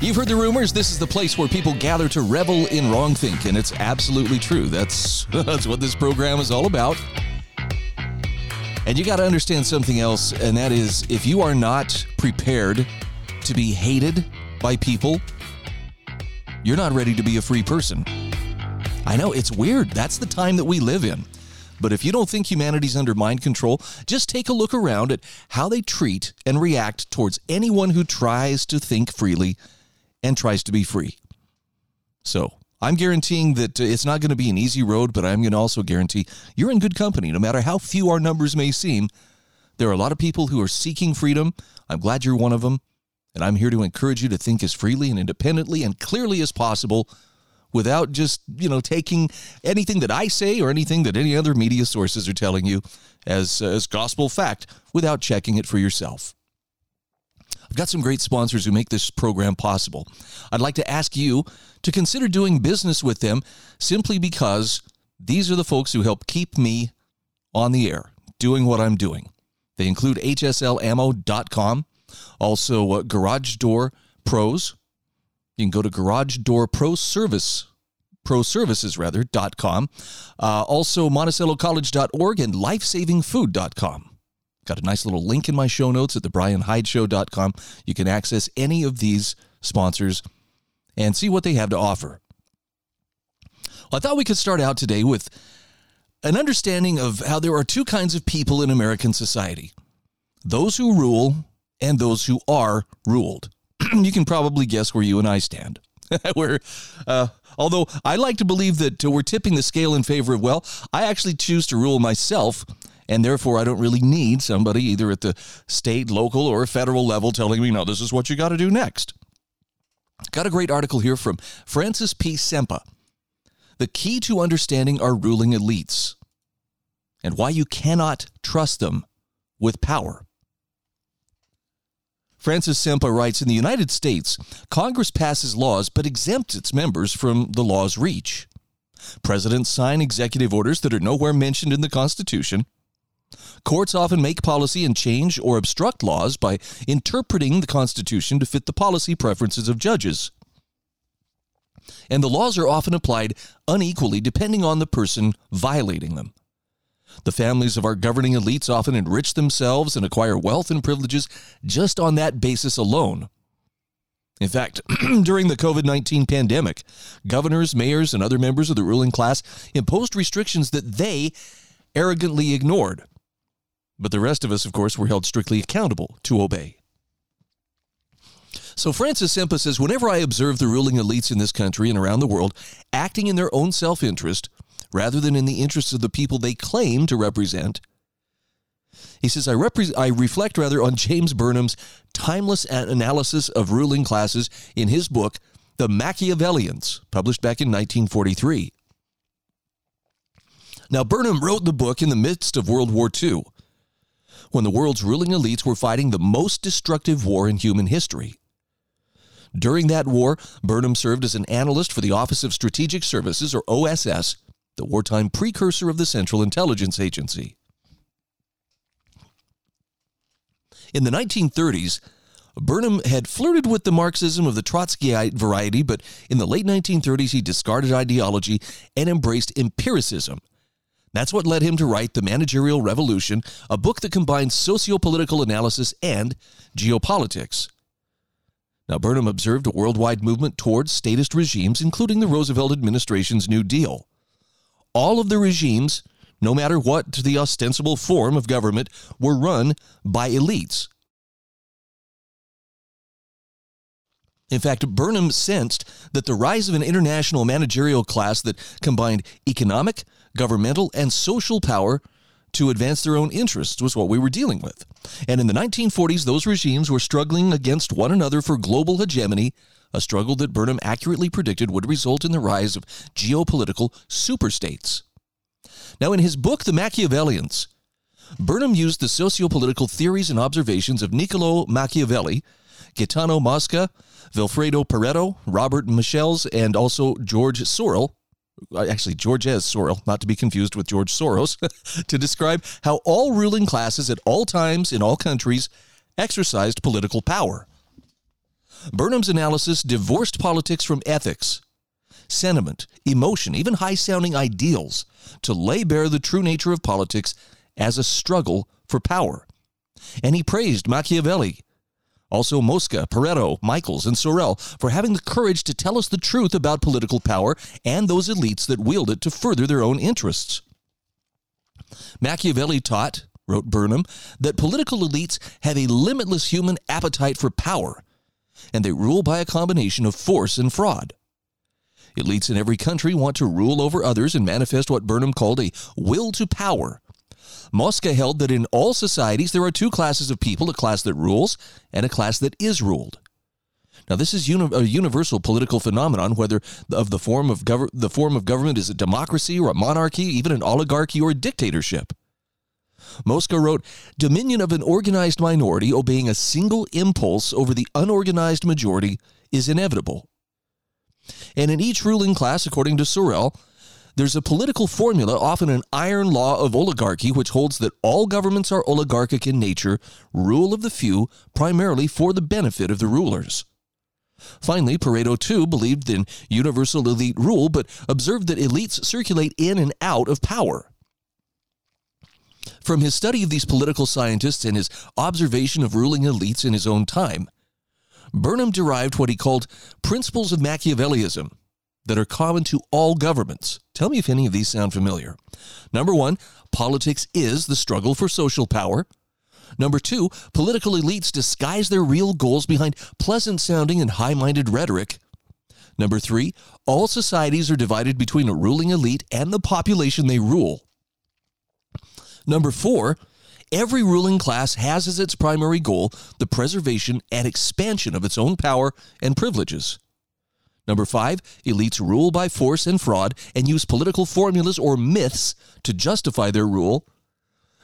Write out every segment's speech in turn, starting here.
You've heard the rumors. This is the place where people gather to revel in wrong think, and it's absolutely true. That's that's what this program is all about. And you got to understand something else, and that is if you are not prepared to be hated by people, you're not ready to be a free person. I know it's weird. That's the time that we live in. But if you don't think humanity's under mind control, just take a look around at how they treat and react towards anyone who tries to think freely and tries to be free. So, I'm guaranteeing that uh, it's not going to be an easy road, but I'm going to also guarantee you're in good company, no matter how few our numbers may seem. There are a lot of people who are seeking freedom. I'm glad you're one of them. And I'm here to encourage you to think as freely and independently and clearly as possible without just, you know, taking anything that I say or anything that any other media sources are telling you as, uh, as gospel fact without checking it for yourself. I've got some great sponsors who make this program possible. I'd like to ask you to consider doing business with them simply because these are the folks who help keep me on the air doing what I'm doing. They include HSLammo.com, also uh, Garage Door Pros. You can go to Garage Door Pro Service pro services rather dot com uh, also monticellocollege.org and lifesavingfood.com got a nice little link in my show notes at thebrianhydeshow.com you can access any of these sponsors and see what they have to offer. Well, i thought we could start out today with an understanding of how there are two kinds of people in american society those who rule and those who are ruled. You can probably guess where you and I stand. where, uh, although I like to believe that we're tipping the scale in favor of, well, I actually choose to rule myself, and therefore I don't really need somebody either at the state, local, or federal level telling me, no, this is what you got to do next. Got a great article here from Francis P. Sempa The Key to Understanding Our Ruling Elites and Why You Cannot Trust Them with Power. Francis Sempa writes In the United States, Congress passes laws but exempts its members from the law's reach. Presidents sign executive orders that are nowhere mentioned in the Constitution. Courts often make policy and change or obstruct laws by interpreting the Constitution to fit the policy preferences of judges. And the laws are often applied unequally depending on the person violating them. The families of our governing elites often enrich themselves and acquire wealth and privileges just on that basis alone. In fact, during the COVID 19 pandemic, governors, mayors, and other members of the ruling class imposed restrictions that they arrogantly ignored. But the rest of us, of course, were held strictly accountable to obey. So Francis Sempa says whenever I observe the ruling elites in this country and around the world acting in their own self interest, rather than in the interests of the people they claim to represent. He says, I, repre- I reflect rather on James Burnham's timeless analysis of ruling classes in his book, The Machiavellians, published back in 1943. Now, Burnham wrote the book in the midst of World War II, when the world's ruling elites were fighting the most destructive war in human history. During that war, Burnham served as an analyst for the Office of Strategic Services, or OSS, the wartime precursor of the Central Intelligence Agency. In the 1930s, Burnham had flirted with the Marxism of the Trotskyite variety, but in the late 1930s he discarded ideology and embraced empiricism. That's what led him to write The Managerial Revolution, a book that combines sociopolitical analysis and geopolitics. Now, Burnham observed a worldwide movement towards statist regimes, including the Roosevelt administration's New Deal all of the regimes, no matter what the ostensible form of government, were run by elites. In fact, Burnham sensed that the rise of an international managerial class that combined economic, governmental, and social power to advance their own interests was what we were dealing with. And in the 1940s, those regimes were struggling against one another for global hegemony a struggle that Burnham accurately predicted would result in the rise of geopolitical superstates. Now, in his book, The Machiavellians, Burnham used the sociopolitical theories and observations of Niccolo Machiavelli, Gaetano Mosca, Vilfredo Pareto, Robert Michels, and also George Sorel, uh, actually Georges Sorel, not to be confused with George Soros, to describe how all ruling classes at all times in all countries exercised political power. Burnham's analysis divorced politics from ethics, sentiment, emotion, even high sounding ideals to lay bare the true nature of politics as a struggle for power. And he praised Machiavelli, also Mosca, Pareto, Michels, and Sorel for having the courage to tell us the truth about political power and those elites that wield it to further their own interests. Machiavelli taught, wrote Burnham, that political elites have a limitless human appetite for power, and they rule by a combination of force and fraud. Elites in every country want to rule over others and manifest what Burnham called a will to power. Mosca held that in all societies there are two classes of people a class that rules and a class that is ruled. Now, this is uni- a universal political phenomenon, whether of the form of gov- the form of government is a democracy or a monarchy, even an oligarchy or a dictatorship. Mosca wrote, Dominion of an organized minority obeying a single impulse over the unorganized majority is inevitable. And in each ruling class, according to Sorel, there's a political formula, often an iron law of oligarchy, which holds that all governments are oligarchic in nature, rule of the few, primarily for the benefit of the rulers. Finally, Pareto too believed in universal elite rule, but observed that elites circulate in and out of power. From his study of these political scientists and his observation of ruling elites in his own time, Burnham derived what he called principles of Machiavellism that are common to all governments. Tell me if any of these sound familiar. Number one, politics is the struggle for social power. Number two, political elites disguise their real goals behind pleasant sounding and high minded rhetoric. Number three, all societies are divided between a ruling elite and the population they rule. Number four, every ruling class has as its primary goal the preservation and expansion of its own power and privileges. Number five, elites rule by force and fraud and use political formulas or myths to justify their rule.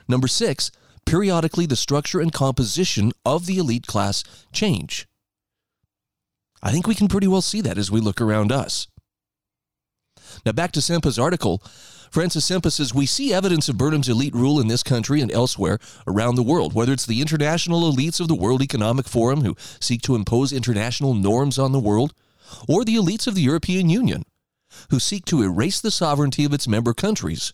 Number six, periodically the structure and composition of the elite class change. I think we can pretty well see that as we look around us. Now, back to Sempa's article. Francis Sempa says we see evidence of Burnham's elite rule in this country and elsewhere around the world, whether it's the international elites of the World Economic Forum who seek to impose international norms on the world, or the elites of the European Union who seek to erase the sovereignty of its member countries,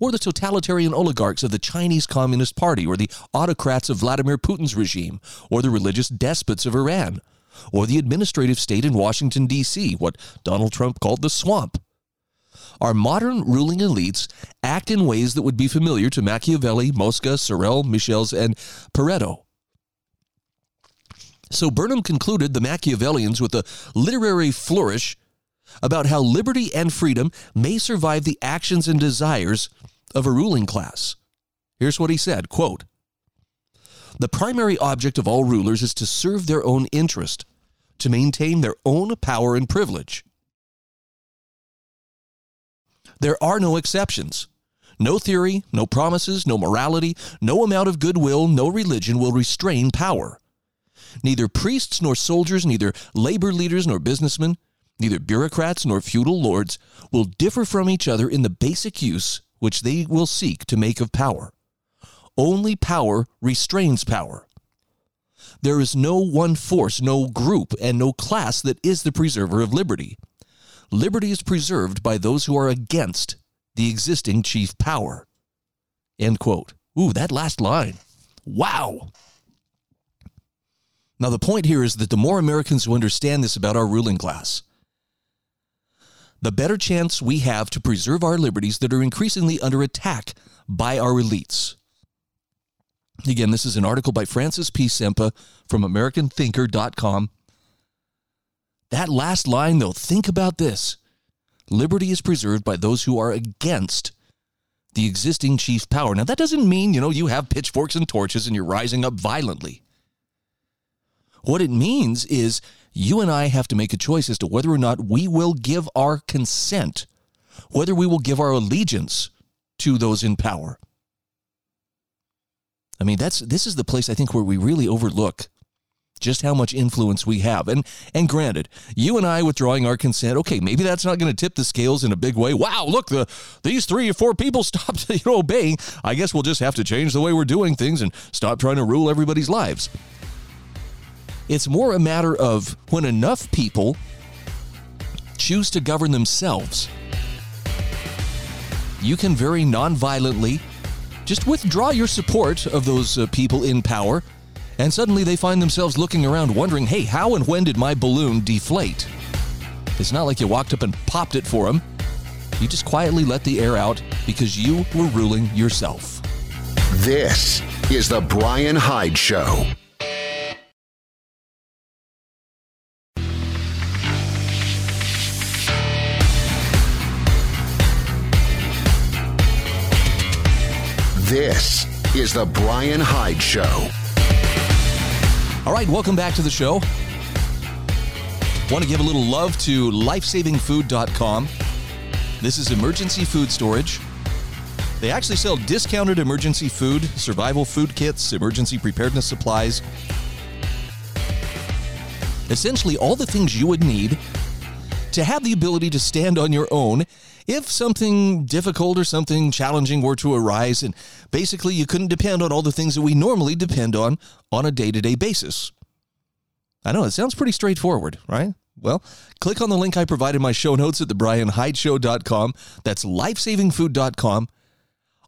or the totalitarian oligarchs of the Chinese Communist Party, or the autocrats of Vladimir Putin's regime, or the religious despots of Iran, or the administrative state in Washington, D.C., what Donald Trump called the swamp. Our modern ruling elites act in ways that would be familiar to Machiavelli, Mosca, Sorel, Michels, and Pareto. So Burnham concluded the Machiavellians with a literary flourish about how liberty and freedom may survive the actions and desires of a ruling class. Here's what he said, quote, "The primary object of all rulers is to serve their own interest, to maintain their own power and privilege. There are no exceptions. No theory, no promises, no morality, no amount of goodwill, no religion will restrain power. Neither priests nor soldiers, neither labor leaders nor businessmen, neither bureaucrats nor feudal lords will differ from each other in the basic use which they will seek to make of power. Only power restrains power. There is no one force, no group, and no class that is the preserver of liberty. Liberty is preserved by those who are against the existing chief power. End quote. Ooh, that last line. Wow. Now, the point here is that the more Americans who understand this about our ruling class, the better chance we have to preserve our liberties that are increasingly under attack by our elites. Again, this is an article by Francis P. Sempa from AmericanThinker.com. That last line, though, think about this liberty is preserved by those who are against the existing chief power. Now, that doesn't mean, you know, you have pitchforks and torches and you're rising up violently. What it means is you and I have to make a choice as to whether or not we will give our consent, whether we will give our allegiance to those in power. I mean, that's this is the place I think where we really overlook just how much influence we have. And and granted, you and I withdrawing our consent, okay, maybe that's not going to tip the scales in a big way. Wow, look, the these three or four people stopped you know, obeying. I guess we'll just have to change the way we're doing things and stop trying to rule everybody's lives. It's more a matter of when enough people choose to govern themselves, you can very nonviolently just withdraw your support of those uh, people in power and suddenly they find themselves looking around wondering, hey, how and when did my balloon deflate? It's not like you walked up and popped it for them. You just quietly let the air out because you were ruling yourself. This is The Brian Hyde Show. This is The Brian Hyde Show. All right, welcome back to the show. Want to give a little love to lifesavingfood.com. This is emergency food storage. They actually sell discounted emergency food, survival food kits, emergency preparedness supplies. Essentially, all the things you would need to have the ability to stand on your own if something difficult or something challenging were to arise and basically you couldn't depend on all the things that we normally depend on on a day-to-day basis. I know it sounds pretty straightforward, right? Well, click on the link I provided in my show notes at thebrianhydeshow.com. That's lifesavingfood.com.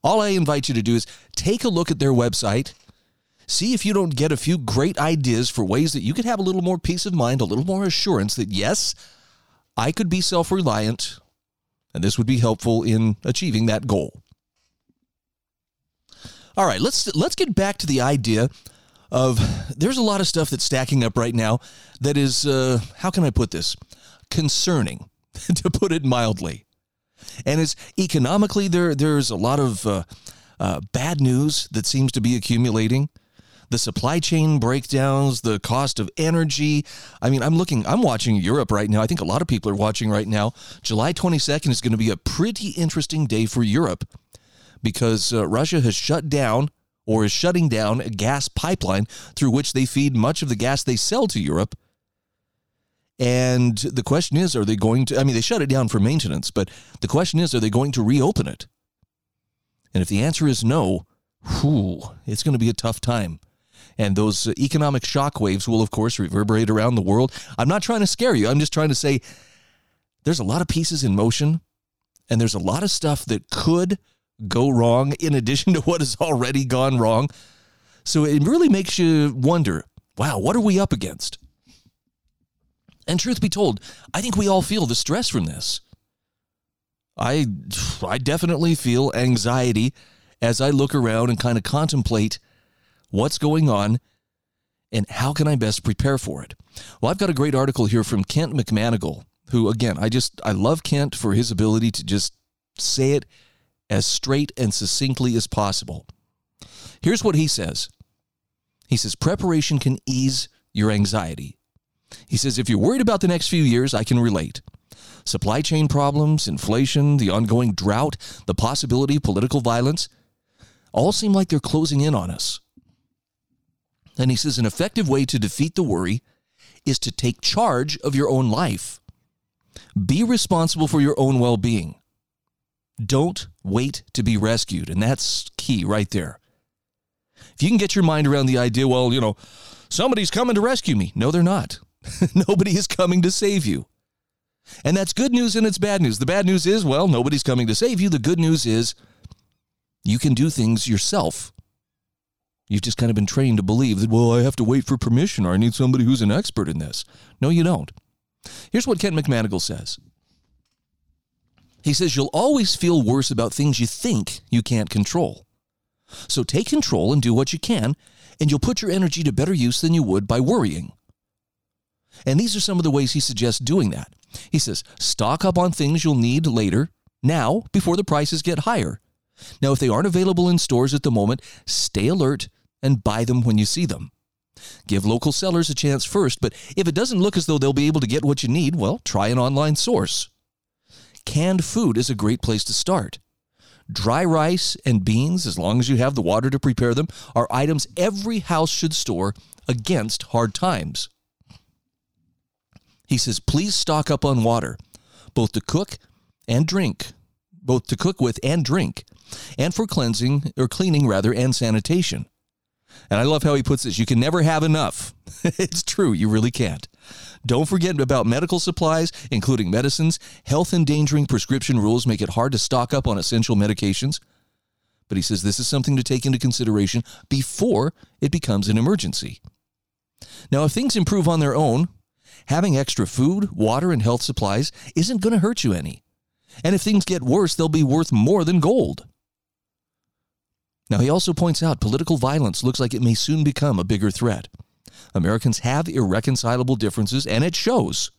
All I invite you to do is take a look at their website. See if you don't get a few great ideas for ways that you could have a little more peace of mind, a little more assurance that yes, I could be self reliant and this would be helpful in achieving that goal. All right, let's let's get back to the idea of there's a lot of stuff that's stacking up right now that is uh, how can I put this? Concerning to put it mildly, and it's economically there there's a lot of uh, uh, bad news that seems to be accumulating the supply chain breakdowns, the cost of energy. I mean, I'm looking, I'm watching Europe right now. I think a lot of people are watching right now. July 22nd is going to be a pretty interesting day for Europe because uh, Russia has shut down or is shutting down a gas pipeline through which they feed much of the gas they sell to Europe. And the question is, are they going to? I mean, they shut it down for maintenance, but the question is, are they going to reopen it? And if the answer is no, whew, it's going to be a tough time. And those uh, economic shockwaves will, of course, reverberate around the world. I'm not trying to scare you. I'm just trying to say there's a lot of pieces in motion, and there's a lot of stuff that could go wrong in addition to what has already gone wrong. So it really makes you wonder wow, what are we up against? And truth be told, I think we all feel the stress from this. I, I definitely feel anxiety as I look around and kind of contemplate what's going on, and how can I best prepare for it? Well, I've got a great article here from Kent McManigal, who, again, I just, I love Kent for his ability to just say it as straight and succinctly as possible. Here's what he says He says, preparation can ease your anxiety. He says, if you're worried about the next few years, I can relate. Supply chain problems, inflation, the ongoing drought, the possibility of political violence all seem like they're closing in on us. And he says an effective way to defeat the worry is to take charge of your own life. Be responsible for your own well being. Don't wait to be rescued. And that's key right there. If you can get your mind around the idea, well, you know, somebody's coming to rescue me. No, they're not. Nobody is coming to save you. And that's good news and it's bad news. The bad news is, well, nobody's coming to save you. The good news is you can do things yourself. You've just kind of been trained to believe that, well, I have to wait for permission or I need somebody who's an expert in this. No, you don't. Here's what Kent McManigal says He says, You'll always feel worse about things you think you can't control. So take control and do what you can, and you'll put your energy to better use than you would by worrying. And these are some of the ways he suggests doing that. He says, stock up on things you'll need later, now, before the prices get higher. Now, if they aren't available in stores at the moment, stay alert and buy them when you see them. Give local sellers a chance first, but if it doesn't look as though they'll be able to get what you need, well, try an online source. Canned food is a great place to start. Dry rice and beans, as long as you have the water to prepare them, are items every house should store against hard times. He says, please stock up on water, both to cook and drink, both to cook with and drink, and for cleansing, or cleaning rather, and sanitation. And I love how he puts this you can never have enough. it's true, you really can't. Don't forget about medical supplies, including medicines. Health endangering prescription rules make it hard to stock up on essential medications. But he says this is something to take into consideration before it becomes an emergency. Now, if things improve on their own, having extra food, water, and health supplies isn't going to hurt you any. And if things get worse, they'll be worth more than gold. Now, he also points out political violence looks like it may soon become a bigger threat. Americans have irreconcilable differences, and it shows.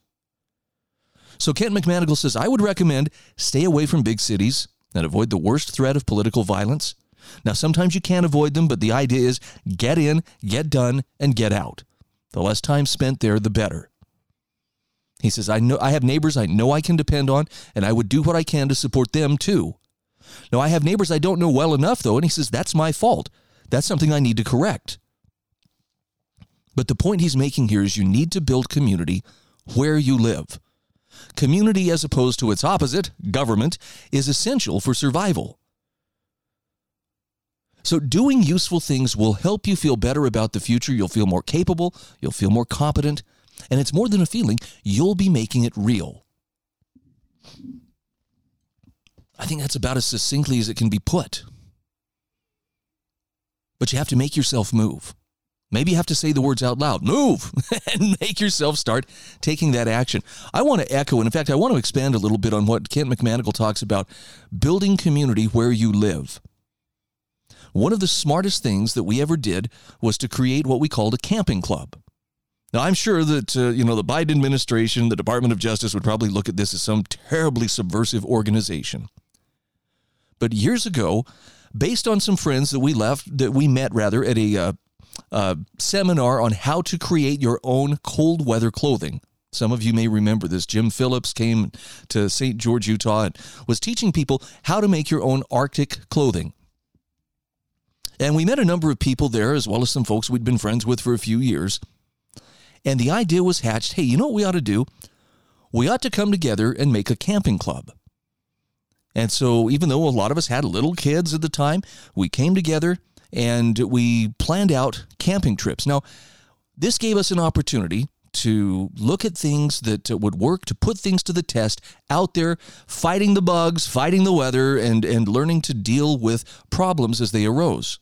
So, Kent McManigal says, I would recommend stay away from big cities and avoid the worst threat of political violence. Now, sometimes you can't avoid them, but the idea is get in, get done, and get out. The less time spent there, the better. He says, I know I have neighbors I know I can depend on, and I would do what I can to support them too. Now, I have neighbors I don't know well enough, though, and he says, that's my fault. That's something I need to correct. But the point he's making here is you need to build community where you live. Community, as opposed to its opposite, government, is essential for survival. So, doing useful things will help you feel better about the future. You'll feel more capable, you'll feel more competent, and it's more than a feeling, you'll be making it real. I think that's about as succinctly as it can be put. But you have to make yourself move. Maybe you have to say the words out loud move and make yourself start taking that action. I want to echo, and in fact, I want to expand a little bit on what Kent McManigal talks about building community where you live. One of the smartest things that we ever did was to create what we called a camping club. Now, I'm sure that, uh, you know, the Biden administration, the Department of Justice would probably look at this as some terribly subversive organization. But years ago, based on some friends that we left, that we met rather at a uh, uh, seminar on how to create your own cold weather clothing. Some of you may remember this. Jim Phillips came to St. George, Utah, and was teaching people how to make your own Arctic clothing. And we met a number of people there, as well as some folks we'd been friends with for a few years. And the idea was hatched hey, you know what we ought to do? We ought to come together and make a camping club. And so, even though a lot of us had little kids at the time, we came together and we planned out camping trips. Now, this gave us an opportunity to look at things that would work, to put things to the test out there, fighting the bugs, fighting the weather, and, and learning to deal with problems as they arose.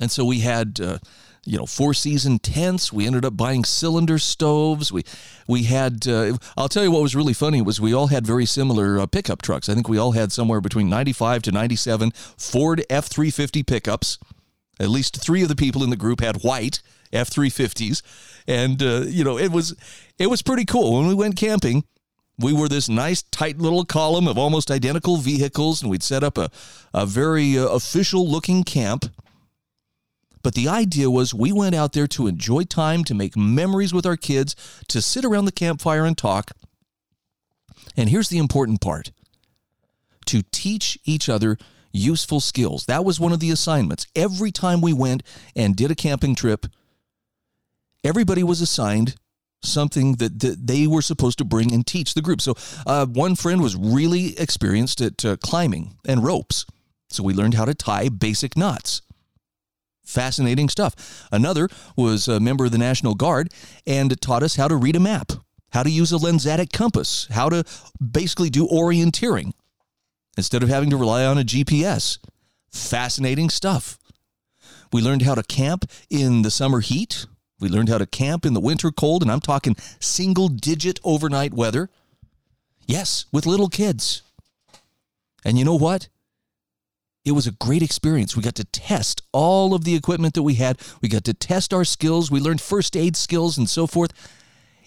And so we had. Uh, you know four season tents. We ended up buying cylinder stoves. We we had. Uh, I'll tell you what was really funny was we all had very similar uh, pickup trucks. I think we all had somewhere between ninety five to ninety seven Ford F three fifty pickups. At least three of the people in the group had white F three fifties, and uh, you know it was it was pretty cool when we went camping. We were this nice, tight little column of almost identical vehicles, and we'd set up a, a very uh, official looking camp but the idea was we went out there to enjoy time, to make memories with our kids, to sit around the campfire and talk. And here's the important part to teach each other useful skills. That was one of the assignments. Every time we went and did a camping trip, everybody was assigned something that, that they were supposed to bring and teach the group. So, uh, one friend was really experienced at uh, climbing and ropes. So, we learned how to tie basic knots fascinating stuff. Another was a member of the National Guard and taught us how to read a map, how to use a lensatic compass, how to basically do orienteering instead of having to rely on a GPS. Fascinating stuff. We learned how to camp in the summer heat. We learned how to camp in the winter cold, and I'm talking single digit overnight weather. Yes, with little kids. And you know what? It was a great experience. We got to test all of the equipment that we had. We got to test our skills. We learned first aid skills and so forth.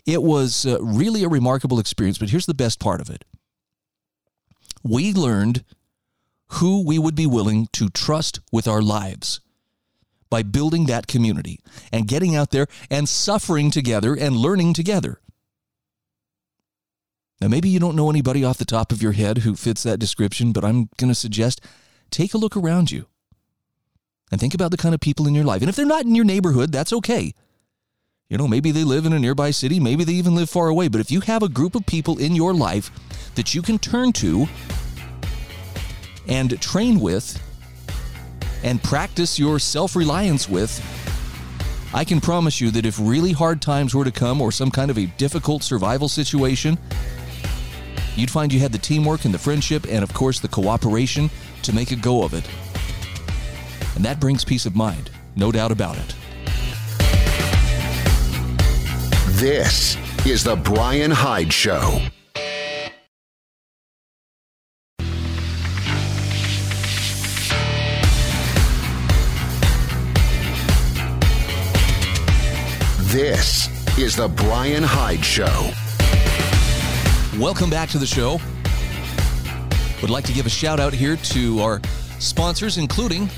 It was uh, really a remarkable experience. But here's the best part of it we learned who we would be willing to trust with our lives. by building that community and getting out there and suffering together and learning together. Now, maybe you don't know anybody off the top of your head who fits that description, but I'm going to suggest take a look around you and think about the kind of people in your life. And if they're not in your neighborhood, that's okay. You know, maybe they live in a nearby city, maybe they even live far away. But if you have a group of people in your life that you can turn to and train with and practice your self reliance with, I can promise you that if really hard times were to come or some kind of a difficult survival situation, you'd find you had the teamwork and the friendship and, of course, the cooperation to make a go of it. And that brings peace of mind, no doubt about it. This is The Brian Hyde Show. This is The Brian Hyde Show. Welcome back to the show. Would like to give a shout out here to our sponsors, including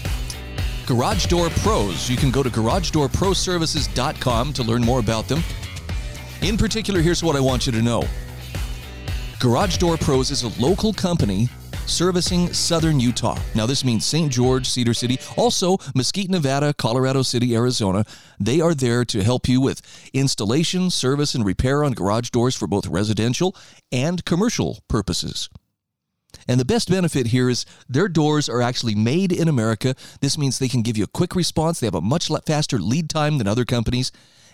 Garage Door Pros. You can go to garagedoorproservices.com to learn more about them. In particular, here's what I want you to know Garage Door Pros is a local company servicing southern Utah. Now, this means St. George, Cedar City, also Mesquite, Nevada, Colorado City, Arizona. They are there to help you with installation, service, and repair on garage doors for both residential and commercial purposes. And the best benefit here is their doors are actually made in America. This means they can give you a quick response. They have a much faster lead time than other companies.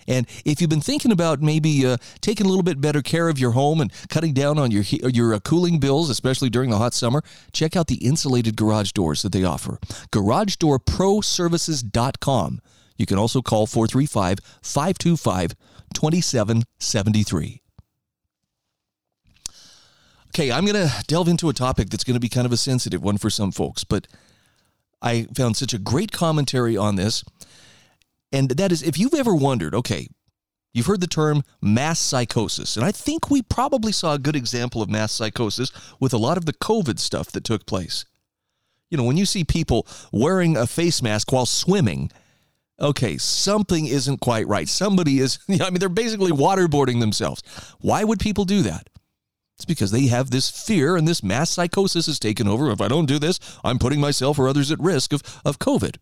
And if you've been thinking about maybe uh, taking a little bit better care of your home and cutting down on your your uh, cooling bills, especially during the hot summer, check out the insulated garage doors that they offer. GarageDoorProServices.com. You can also call 435 525 2773. Okay, I'm going to delve into a topic that's going to be kind of a sensitive one for some folks, but I found such a great commentary on this. And that is if you've ever wondered, okay, you've heard the term mass psychosis, and I think we probably saw a good example of mass psychosis with a lot of the COVID stuff that took place. You know, when you see people wearing a face mask while swimming, okay, something isn't quite right. Somebody is, I mean, they're basically waterboarding themselves. Why would people do that? It's because they have this fear and this mass psychosis has taken over. If I don't do this, I'm putting myself or others at risk of, of COVID.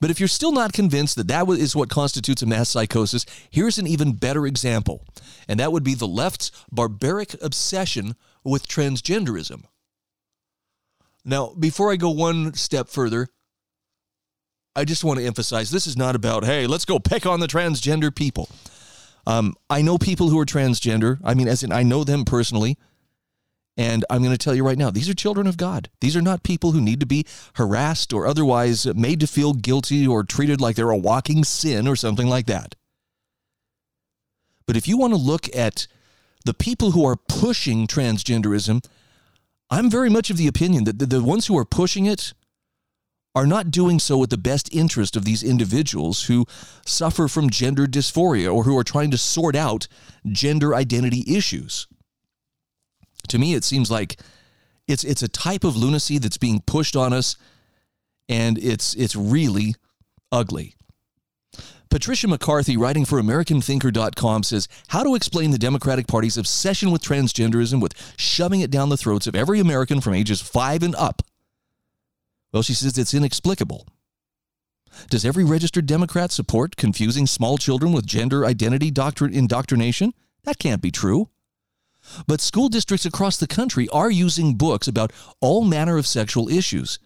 But if you're still not convinced that that is what constitutes a mass psychosis, here's an even better example. And that would be the left's barbaric obsession with transgenderism. Now, before I go one step further, I just want to emphasize this is not about, hey, let's go pick on the transgender people. Um, I know people who are transgender. I mean, as in, I know them personally. And I'm going to tell you right now, these are children of God. These are not people who need to be harassed or otherwise made to feel guilty or treated like they're a walking sin or something like that. But if you want to look at the people who are pushing transgenderism, I'm very much of the opinion that the, the ones who are pushing it are not doing so with the best interest of these individuals who suffer from gender dysphoria or who are trying to sort out gender identity issues. To me, it seems like it's it's a type of lunacy that's being pushed on us, and it's it's really ugly. Patricia McCarthy, writing for AmericanThinker.com, says how to explain the Democratic Party's obsession with transgenderism with shoving it down the throats of every American from ages five and up well, she says it's inexplicable. Does every registered Democrat support confusing small children with gender identity doctrine indoctrination? That can't be true. But school districts across the country are using books about all manner of sexual issues,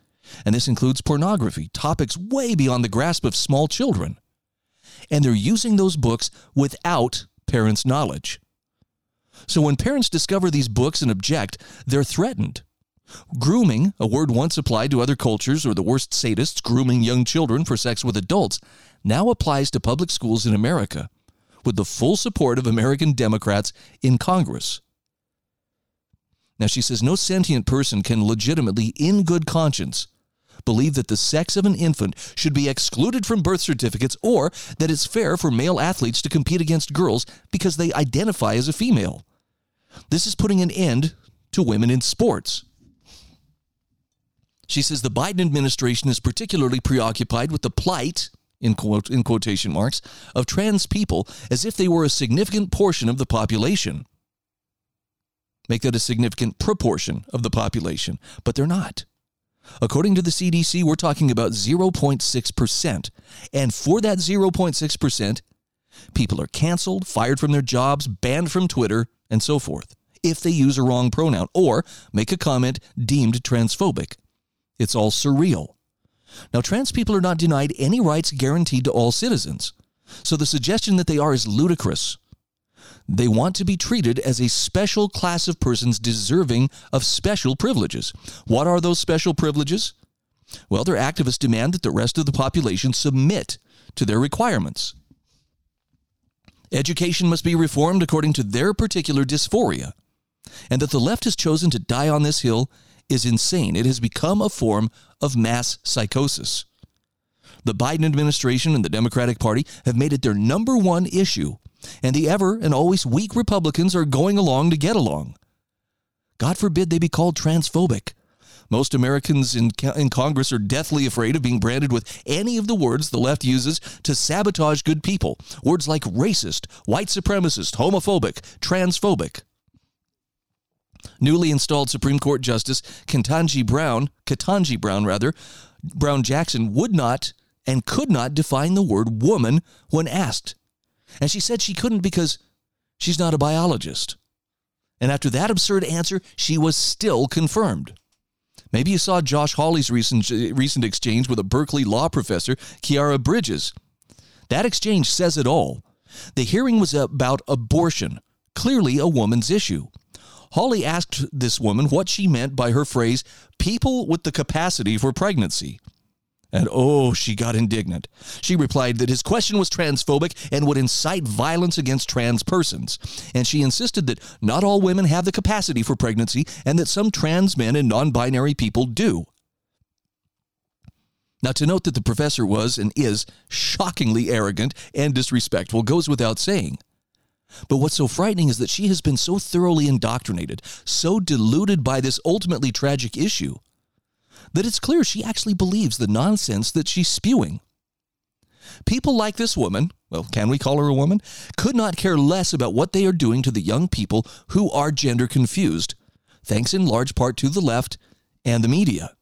and this includes pornography, topics way beyond the grasp of small children. And they're using those books without parents' knowledge. So when parents discover these books and object, they're threatened. Grooming, a word once applied to other cultures or the worst sadists grooming young children for sex with adults, now applies to public schools in America, with the full support of American Democrats in Congress. Now, she says no sentient person can legitimately, in good conscience, believe that the sex of an infant should be excluded from birth certificates or that it's fair for male athletes to compete against girls because they identify as a female. This is putting an end to women in sports. She says the Biden administration is particularly preoccupied with the plight, in, quote, in quotation marks, of trans people as if they were a significant portion of the population. Make that a significant proportion of the population, but they're not. According to the CDC, we're talking about 0.6%. And for that 0.6%, people are canceled, fired from their jobs, banned from Twitter, and so forth if they use a wrong pronoun or make a comment deemed transphobic. It's all surreal. Now, trans people are not denied any rights guaranteed to all citizens, so the suggestion that they are is ludicrous. They want to be treated as a special class of persons deserving of special privileges. What are those special privileges? Well, their activists demand that the rest of the population submit to their requirements. Education must be reformed according to their particular dysphoria. And that the left has chosen to die on this hill is insane. It has become a form of mass psychosis. The Biden administration and the Democratic Party have made it their number one issue, and the ever and always weak Republicans are going along to get along. God forbid they be called transphobic. Most Americans in, in Congress are deathly afraid of being branded with any of the words the left uses to sabotage good people. Words like racist, white supremacist, homophobic, transphobic. Newly installed Supreme Court Justice Ketanji Brown, Ketanji Brown rather, Brown Jackson would not and could not define the word woman when asked. And she said she couldn't because she's not a biologist. And after that absurd answer, she was still confirmed. Maybe you saw Josh Hawley's recent, recent exchange with a Berkeley law professor, Khiara Bridges. That exchange says it all. The hearing was about abortion, clearly a woman's issue. Hawley asked this woman what she meant by her phrase, people with the capacity for pregnancy. And oh, she got indignant. She replied that his question was transphobic and would incite violence against trans persons. And she insisted that not all women have the capacity for pregnancy and that some trans men and non binary people do. Now, to note that the professor was and is shockingly arrogant and disrespectful goes without saying. But what's so frightening is that she has been so thoroughly indoctrinated, so deluded by this ultimately tragic issue, that it's clear she actually believes the nonsense that she's spewing. People like this woman, well, can we call her a woman, could not care less about what they are doing to the young people who are gender confused, thanks in large part to the left and the media.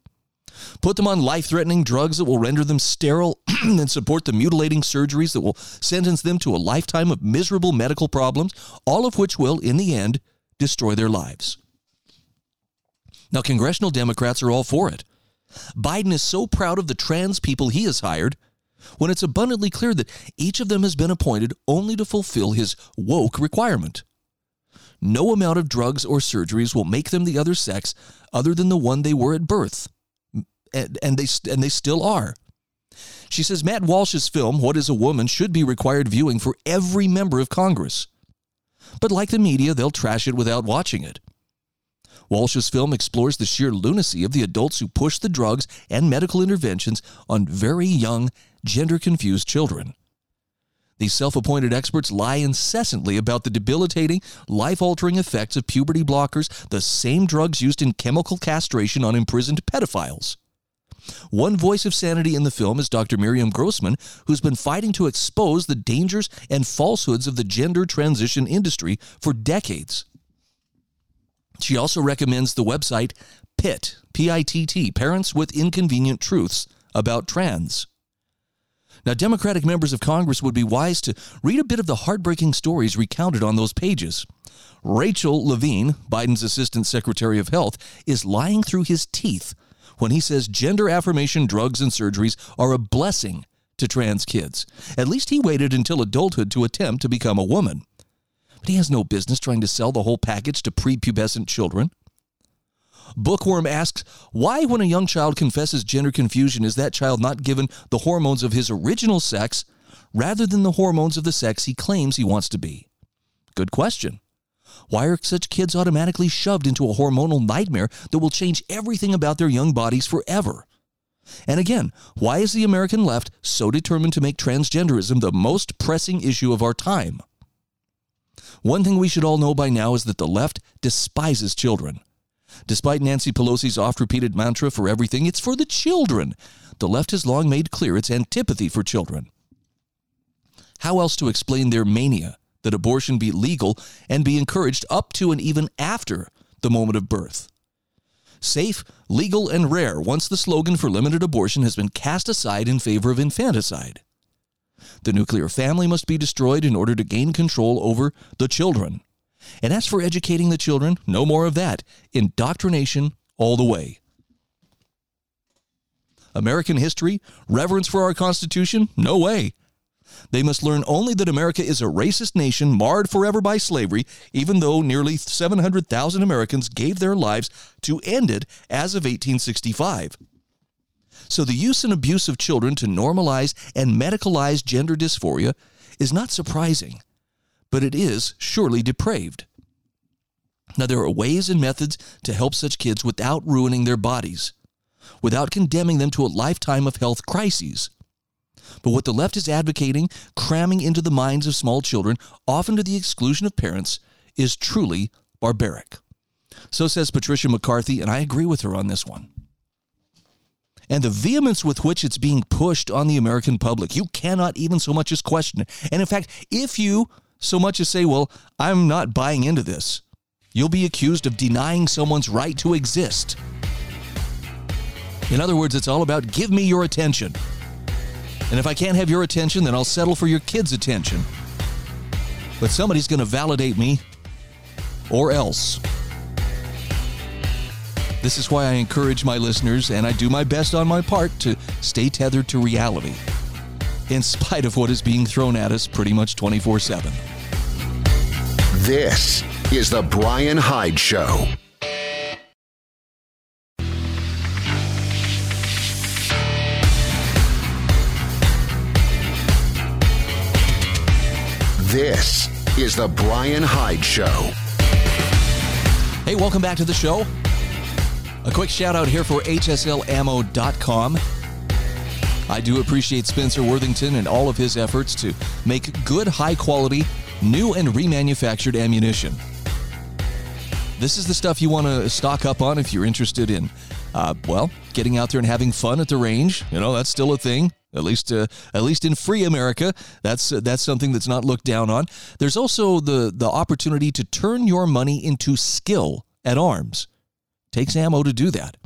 Put them on life threatening drugs that will render them sterile and support the mutilating surgeries that will sentence them to a lifetime of miserable medical problems, all of which will, in the end, destroy their lives. Now, congressional Democrats are all for it. Biden is so proud of the trans people he has hired when it's abundantly clear that each of them has been appointed only to fulfill his woke requirement. No amount of drugs or surgeries will make them the other sex other than the one they were at birth and, and they and they still are. She says Matt Walsh's film What is a Woman should be required viewing for every member of Congress. But like the media, they'll trash it without watching it. Walsh's film explores the sheer lunacy of the adults who push the drugs and medical interventions on very young, gender confused children. These self appointed experts lie incessantly about the debilitating, life altering effects of puberty blockers, the same drugs used in chemical castration on imprisoned pedophiles. One voice of sanity in the film is Dr. Miriam Grossman, who's been fighting to expose the dangers and falsehoods of the gender transition industry for decades. She also recommends the website PITT, P I T T, Parents with Inconvenient Truths About Trans. Now, Democratic members of Congress would be wise to read a bit of the heartbreaking stories recounted on those pages. Rachel Levine, Biden's Assistant Secretary of Health, is lying through his teeth when he says gender affirmation drugs and surgeries are a blessing to trans kids. At least he waited until adulthood to attempt to become a woman. But he has no business trying to sell the whole package to prepubescent children. Bookworm asks, why, when a young child confesses gender confusion, is that child not given the hormones of his original sex rather than the hormones of the sex he claims he wants to be? Good question. Why are such kids automatically shoved into a hormonal nightmare that will change everything about their young bodies forever? And again, why is the American left so determined to make transgenderism the most pressing issue of our time? One thing we should all know by now is that the left despises children. Despite Nancy Pelosi's oft repeated mantra for everything, it's for the children. The left has long made clear its antipathy for children. How else to explain their mania that abortion be legal and be encouraged up to and even after the moment of birth? Safe, legal, and rare once the slogan for limited abortion has been cast aside in favor of infanticide. The nuclear family must be destroyed in order to gain control over the children. And as for educating the children, no more of that. Indoctrination all the way. American history, reverence for our Constitution? No way. They must learn only that America is a racist nation marred forever by slavery, even though nearly 700,000 Americans gave their lives to end it as of 1865. So the use and abuse of children to normalize and medicalize gender dysphoria is not surprising, but it is surely depraved. Now, there are ways and methods to help such kids without ruining their bodies, without condemning them to a lifetime of health crises. But what the left is advocating, cramming into the minds of small children, often to the exclusion of parents, is truly barbaric. So says Patricia McCarthy, and I agree with her on this one. And the vehemence with which it's being pushed on the American public, you cannot even so much as question it. And in fact, if you so much as say, well, I'm not buying into this, you'll be accused of denying someone's right to exist. In other words, it's all about give me your attention. And if I can't have your attention, then I'll settle for your kids' attention. But somebody's going to validate me, or else. This is why I encourage my listeners, and I do my best on my part to stay tethered to reality, in spite of what is being thrown at us pretty much 24 7. This is The Brian Hyde Show. This is The Brian Hyde Show. Hey, welcome back to the show. A quick shout out here for HSLAmmo.com. I do appreciate Spencer Worthington and all of his efforts to make good, high quality, new and remanufactured ammunition. This is the stuff you want to stock up on if you're interested in, uh, well, getting out there and having fun at the range. You know, that's still a thing. At least, uh, at least in free America, that's uh, that's something that's not looked down on. There's also the the opportunity to turn your money into skill at arms. takes ammo to do that.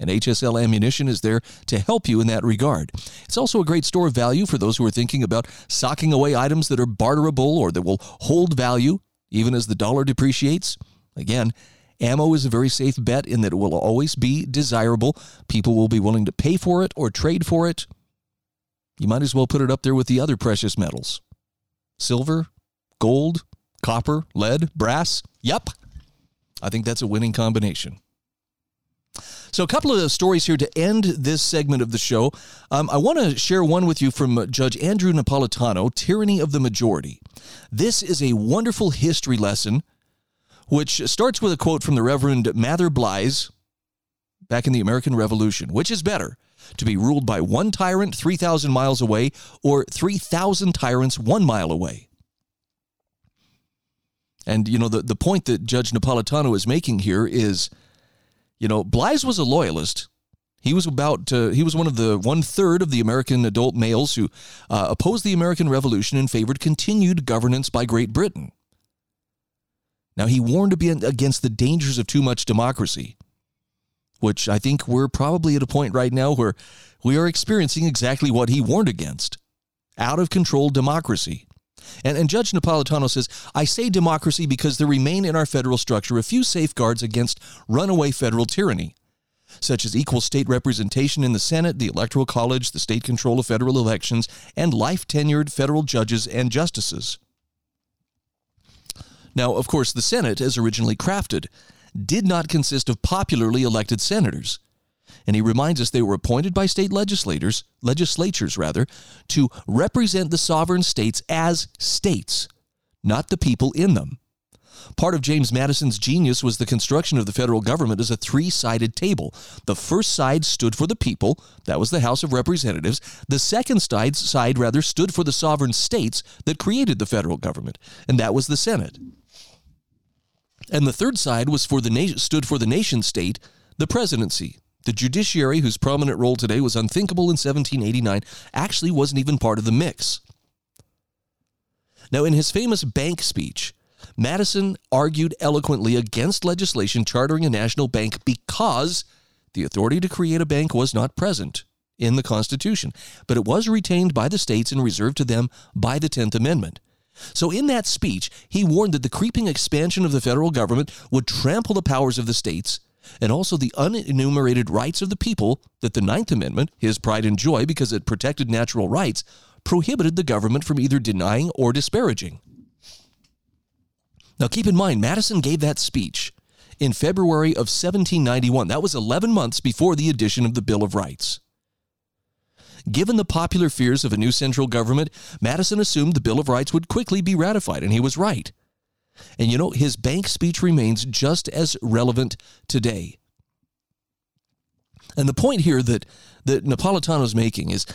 And HSL Ammunition is there to help you in that regard. It's also a great store of value for those who are thinking about socking away items that are barterable or that will hold value even as the dollar depreciates. Again, ammo is a very safe bet in that it will always be desirable. People will be willing to pay for it or trade for it. You might as well put it up there with the other precious metals silver, gold, copper, lead, brass. Yep. I think that's a winning combination. So, a couple of stories here to end this segment of the show. Um, I want to share one with you from Judge Andrew Napolitano, Tyranny of the Majority. This is a wonderful history lesson, which starts with a quote from the Reverend Mather Byles back in the American Revolution. Which is better, to be ruled by one tyrant 3,000 miles away or 3,000 tyrants one mile away? And, you know, the, the point that Judge Napolitano is making here is you know, Byles was a loyalist. He was about to, he was one of the one third of the American adult males who uh, opposed the American Revolution and favored continued governance by Great Britain. Now, he warned against the dangers of too much democracy, which I think we're probably at a point right now where we are experiencing exactly what he warned against out of control democracy. And, and Judge Napolitano says, I say democracy because there remain in our federal structure a few safeguards against runaway federal tyranny, such as equal state representation in the Senate, the Electoral College, the state control of federal elections, and life tenured federal judges and justices. Now, of course, the Senate, as originally crafted, did not consist of popularly elected senators and he reminds us they were appointed by state legislators, legislatures rather, to represent the sovereign states as states, not the people in them. Part of James Madison's genius was the construction of the federal government as a three sided table. The first side stood for the people, that was the House of Representatives. The second side, side rather, stood for the sovereign states that created the federal government, and that was the Senate. And the third side was for the na- stood for the nation state, the presidency. The judiciary, whose prominent role today was unthinkable in 1789, actually wasn't even part of the mix. Now, in his famous bank speech, Madison argued eloquently against legislation chartering a national bank because the authority to create a bank was not present in the Constitution, but it was retained by the states and reserved to them by the 10th Amendment. So, in that speech, he warned that the creeping expansion of the federal government would trample the powers of the states and also the unenumerated rights of the people that the Ninth Amendment, his pride and joy because it protected natural rights, prohibited the government from either denying or disparaging. Now, keep in mind, Madison gave that speech in February of 1791. That was 11 months before the addition of the Bill of Rights. Given the popular fears of a new central government, Madison assumed the Bill of Rights would quickly be ratified, and he was right. And you know, his bank speech remains just as relevant today. And the point here that, that Napolitano's making is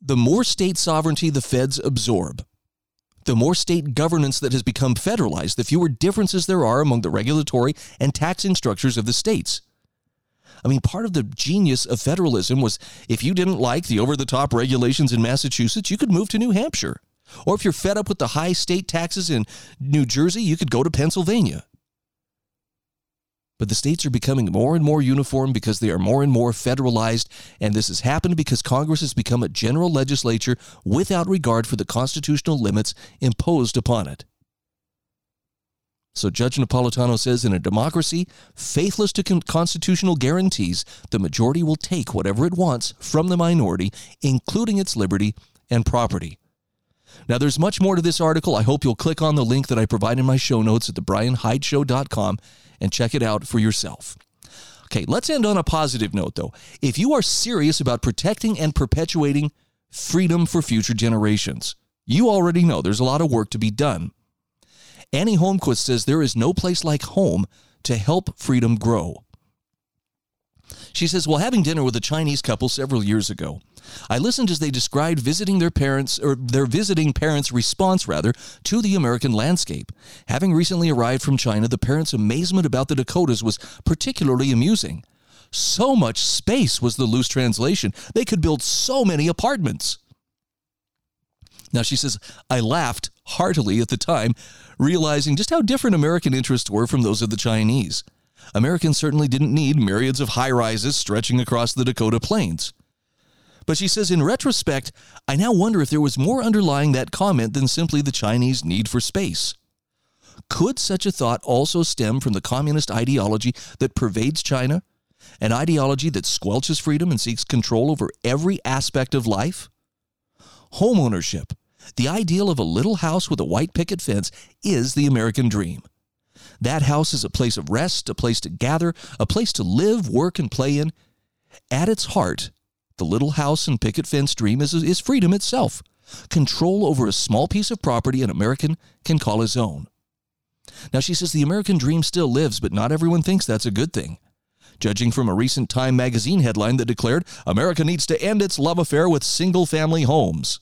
the more state sovereignty the feds absorb, the more state governance that has become federalized, the fewer differences there are among the regulatory and taxing structures of the states. I mean, part of the genius of federalism was if you didn't like the over the top regulations in Massachusetts, you could move to New Hampshire. Or if you're fed up with the high state taxes in New Jersey, you could go to Pennsylvania. But the states are becoming more and more uniform because they are more and more federalized, and this has happened because Congress has become a general legislature without regard for the constitutional limits imposed upon it. So Judge Napolitano says in a democracy faithless to con- constitutional guarantees, the majority will take whatever it wants from the minority, including its liberty and property. Now, there's much more to this article. I hope you'll click on the link that I provide in my show notes at thebrianhydeshow.com and check it out for yourself. Okay, let's end on a positive note, though. If you are serious about protecting and perpetuating freedom for future generations, you already know there's a lot of work to be done. Annie Holmquist says there is no place like home to help freedom grow. She says, While having dinner with a Chinese couple several years ago, I listened as they described visiting their parents, or their visiting parents' response, rather, to the American landscape. Having recently arrived from China, the parents' amazement about the Dakotas was particularly amusing. So much space was the loose translation. They could build so many apartments. Now, she says, I laughed heartily at the time, realizing just how different American interests were from those of the Chinese. Americans certainly didn't need myriads of high rises stretching across the Dakota plains. But she says, in retrospect, I now wonder if there was more underlying that comment than simply the Chinese need for space. Could such a thought also stem from the communist ideology that pervades China? An ideology that squelches freedom and seeks control over every aspect of life? Homeownership, the ideal of a little house with a white picket fence, is the American dream. That house is a place of rest, a place to gather, a place to live, work, and play in. At its heart, the little house and picket fence dream is, is freedom itself control over a small piece of property an American can call his own. Now, she says the American dream still lives, but not everyone thinks that's a good thing. Judging from a recent Time magazine headline that declared America needs to end its love affair with single family homes.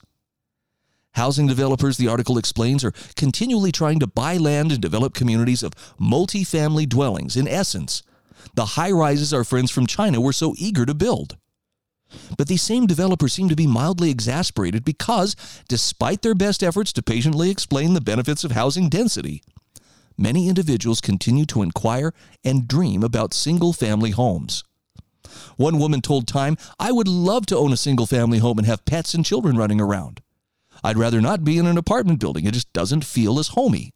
Housing developers, the article explains, are continually trying to buy land and develop communities of multi-family dwellings. In essence, the high rises our friends from China were so eager to build. But these same developers seem to be mildly exasperated because, despite their best efforts to patiently explain the benefits of housing density, many individuals continue to inquire and dream about single family homes. One woman told Time, I would love to own a single family home and have pets and children running around. I'd rather not be in an apartment building. It just doesn't feel as homey.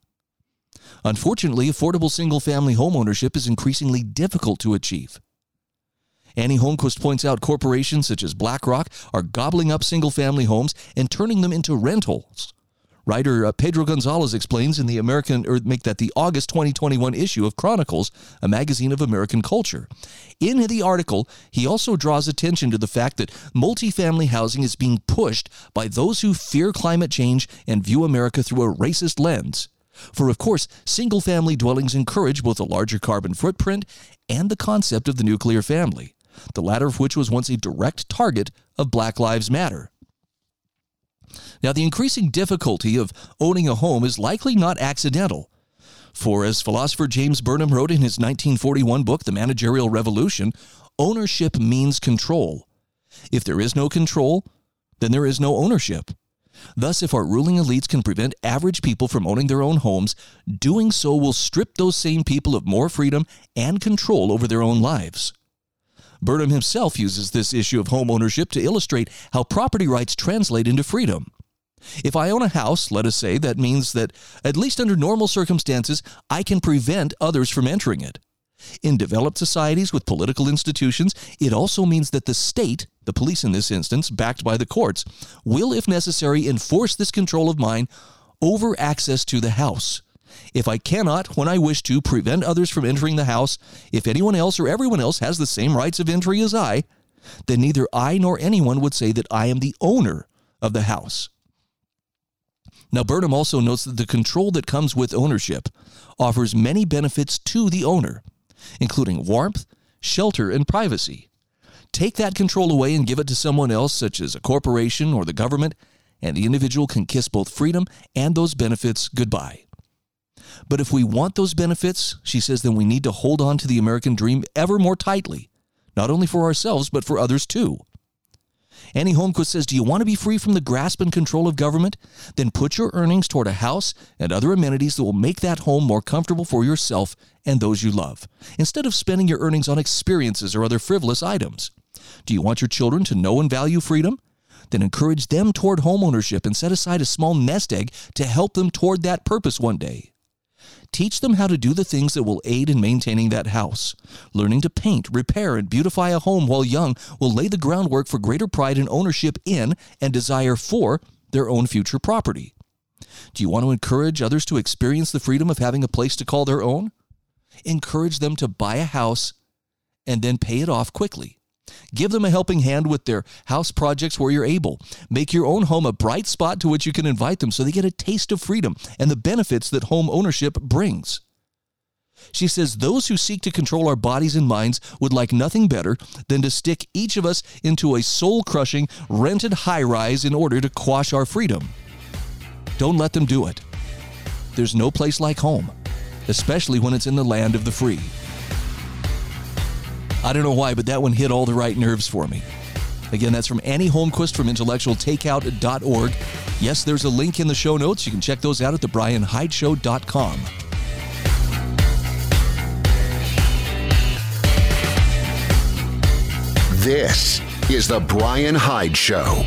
Unfortunately, affordable single family home ownership is increasingly difficult to achieve. Annie Holmquist points out corporations such as BlackRock are gobbling up single family homes and turning them into rentals. Writer uh, Pedro Gonzalez explains in the American, or make that the August 2021 issue of Chronicles, a magazine of American culture. In the article, he also draws attention to the fact that multifamily housing is being pushed by those who fear climate change and view America through a racist lens. For, of course, single family dwellings encourage both a larger carbon footprint and the concept of the nuclear family, the latter of which was once a direct target of Black Lives Matter. Now, the increasing difficulty of owning a home is likely not accidental. For as philosopher James Burnham wrote in his 1941 book, The Managerial Revolution, ownership means control. If there is no control, then there is no ownership. Thus, if our ruling elites can prevent average people from owning their own homes, doing so will strip those same people of more freedom and control over their own lives. Burnham himself uses this issue of home ownership to illustrate how property rights translate into freedom. If I own a house, let us say, that means that, at least under normal circumstances, I can prevent others from entering it. In developed societies with political institutions, it also means that the state, the police in this instance, backed by the courts, will, if necessary, enforce this control of mine over access to the house. If I cannot, when I wish to, prevent others from entering the house, if anyone else or everyone else has the same rights of entry as I, then neither I nor anyone would say that I am the owner of the house. Now, Burnham also notes that the control that comes with ownership offers many benefits to the owner, including warmth, shelter, and privacy. Take that control away and give it to someone else, such as a corporation or the government, and the individual can kiss both freedom and those benefits goodbye. But if we want those benefits, she says, then we need to hold on to the American dream ever more tightly, not only for ourselves, but for others too. Annie Holmquist says, Do you want to be free from the grasp and control of government? Then put your earnings toward a house and other amenities that will make that home more comfortable for yourself and those you love, instead of spending your earnings on experiences or other frivolous items. Do you want your children to know and value freedom? Then encourage them toward homeownership and set aside a small nest egg to help them toward that purpose one day. Teach them how to do the things that will aid in maintaining that house. Learning to paint, repair, and beautify a home while young will lay the groundwork for greater pride and ownership in and desire for their own future property. Do you want to encourage others to experience the freedom of having a place to call their own? Encourage them to buy a house and then pay it off quickly. Give them a helping hand with their house projects where you're able. Make your own home a bright spot to which you can invite them so they get a taste of freedom and the benefits that home ownership brings. She says those who seek to control our bodies and minds would like nothing better than to stick each of us into a soul crushing, rented high rise in order to quash our freedom. Don't let them do it. There's no place like home, especially when it's in the land of the free. I don't know why, but that one hit all the right nerves for me. Again, that's from Annie Holmquist from intellectualtakeout.org. Yes, there's a link in the show notes. You can check those out at thebrianhydeshow.com. This is The Brian Hyde Show.